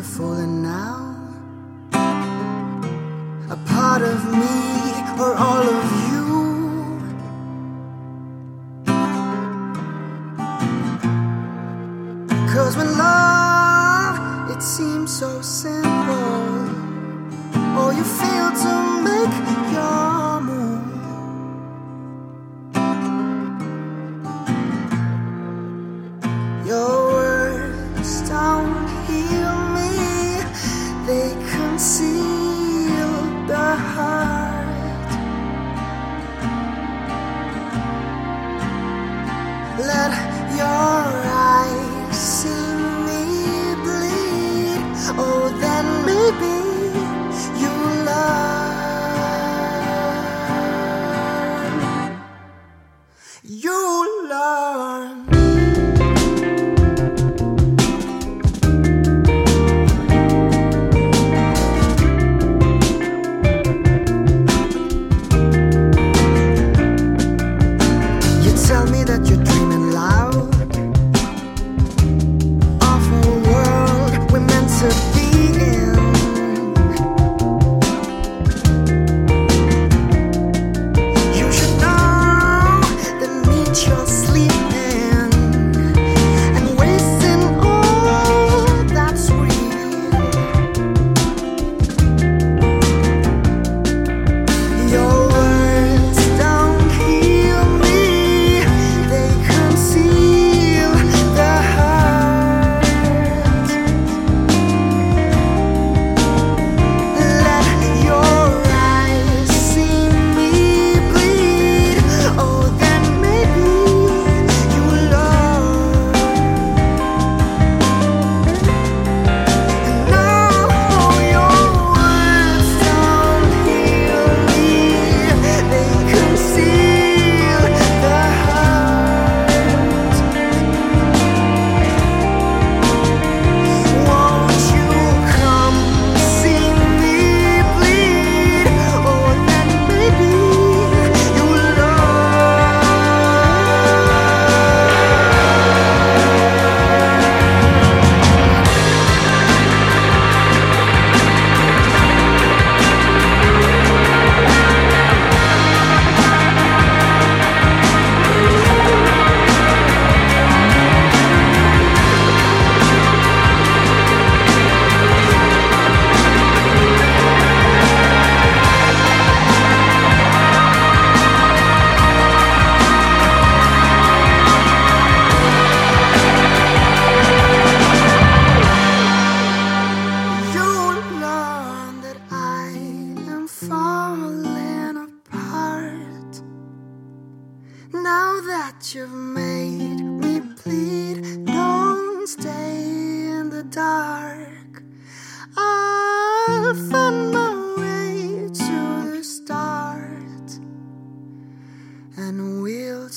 beautiful and and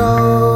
We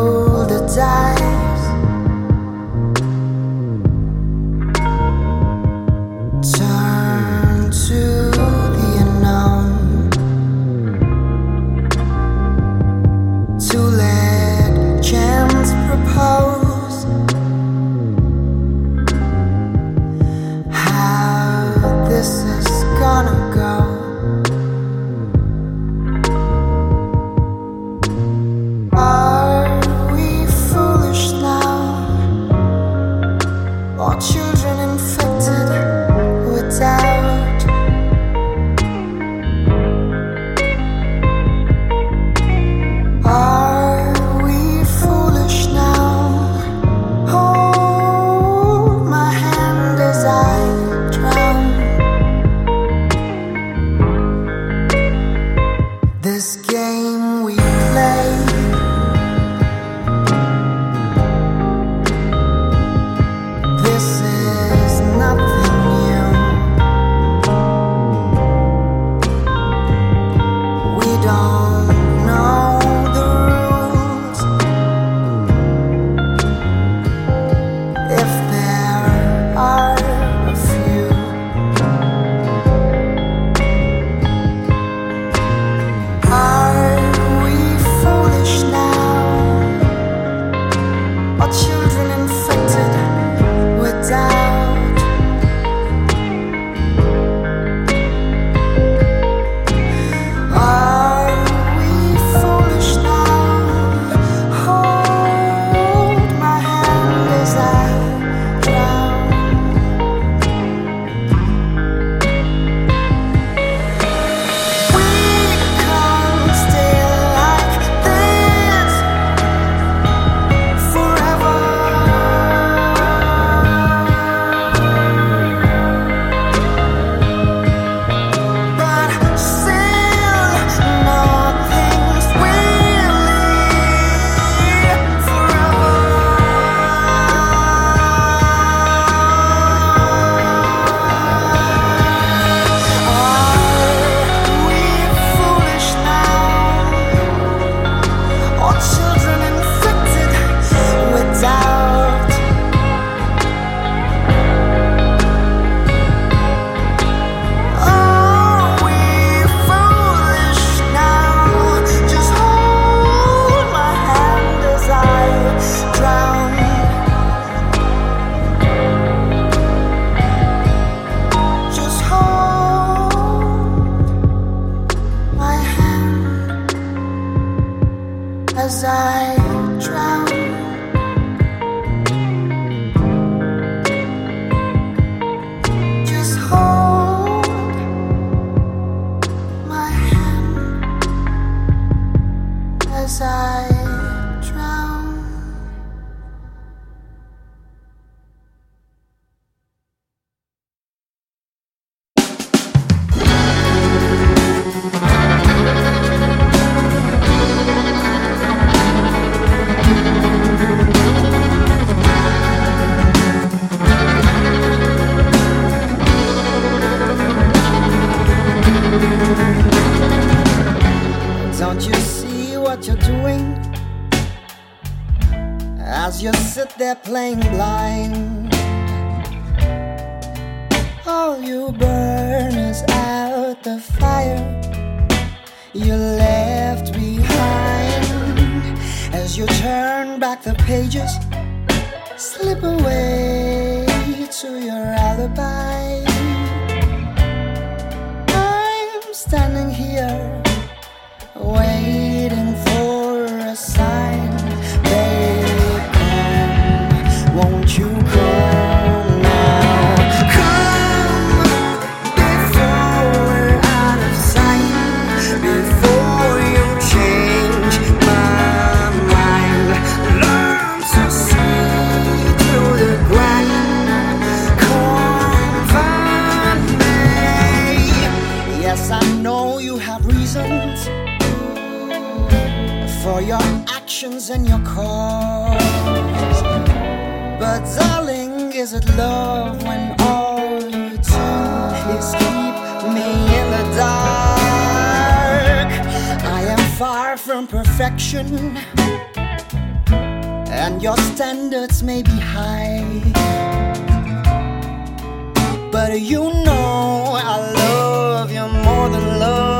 out there playing blind. All you burn is out the fire you left behind as you turn back the pages, slip away to your alibi. I'm standing here perfection, and your standards may be high. But you know I love you more than love.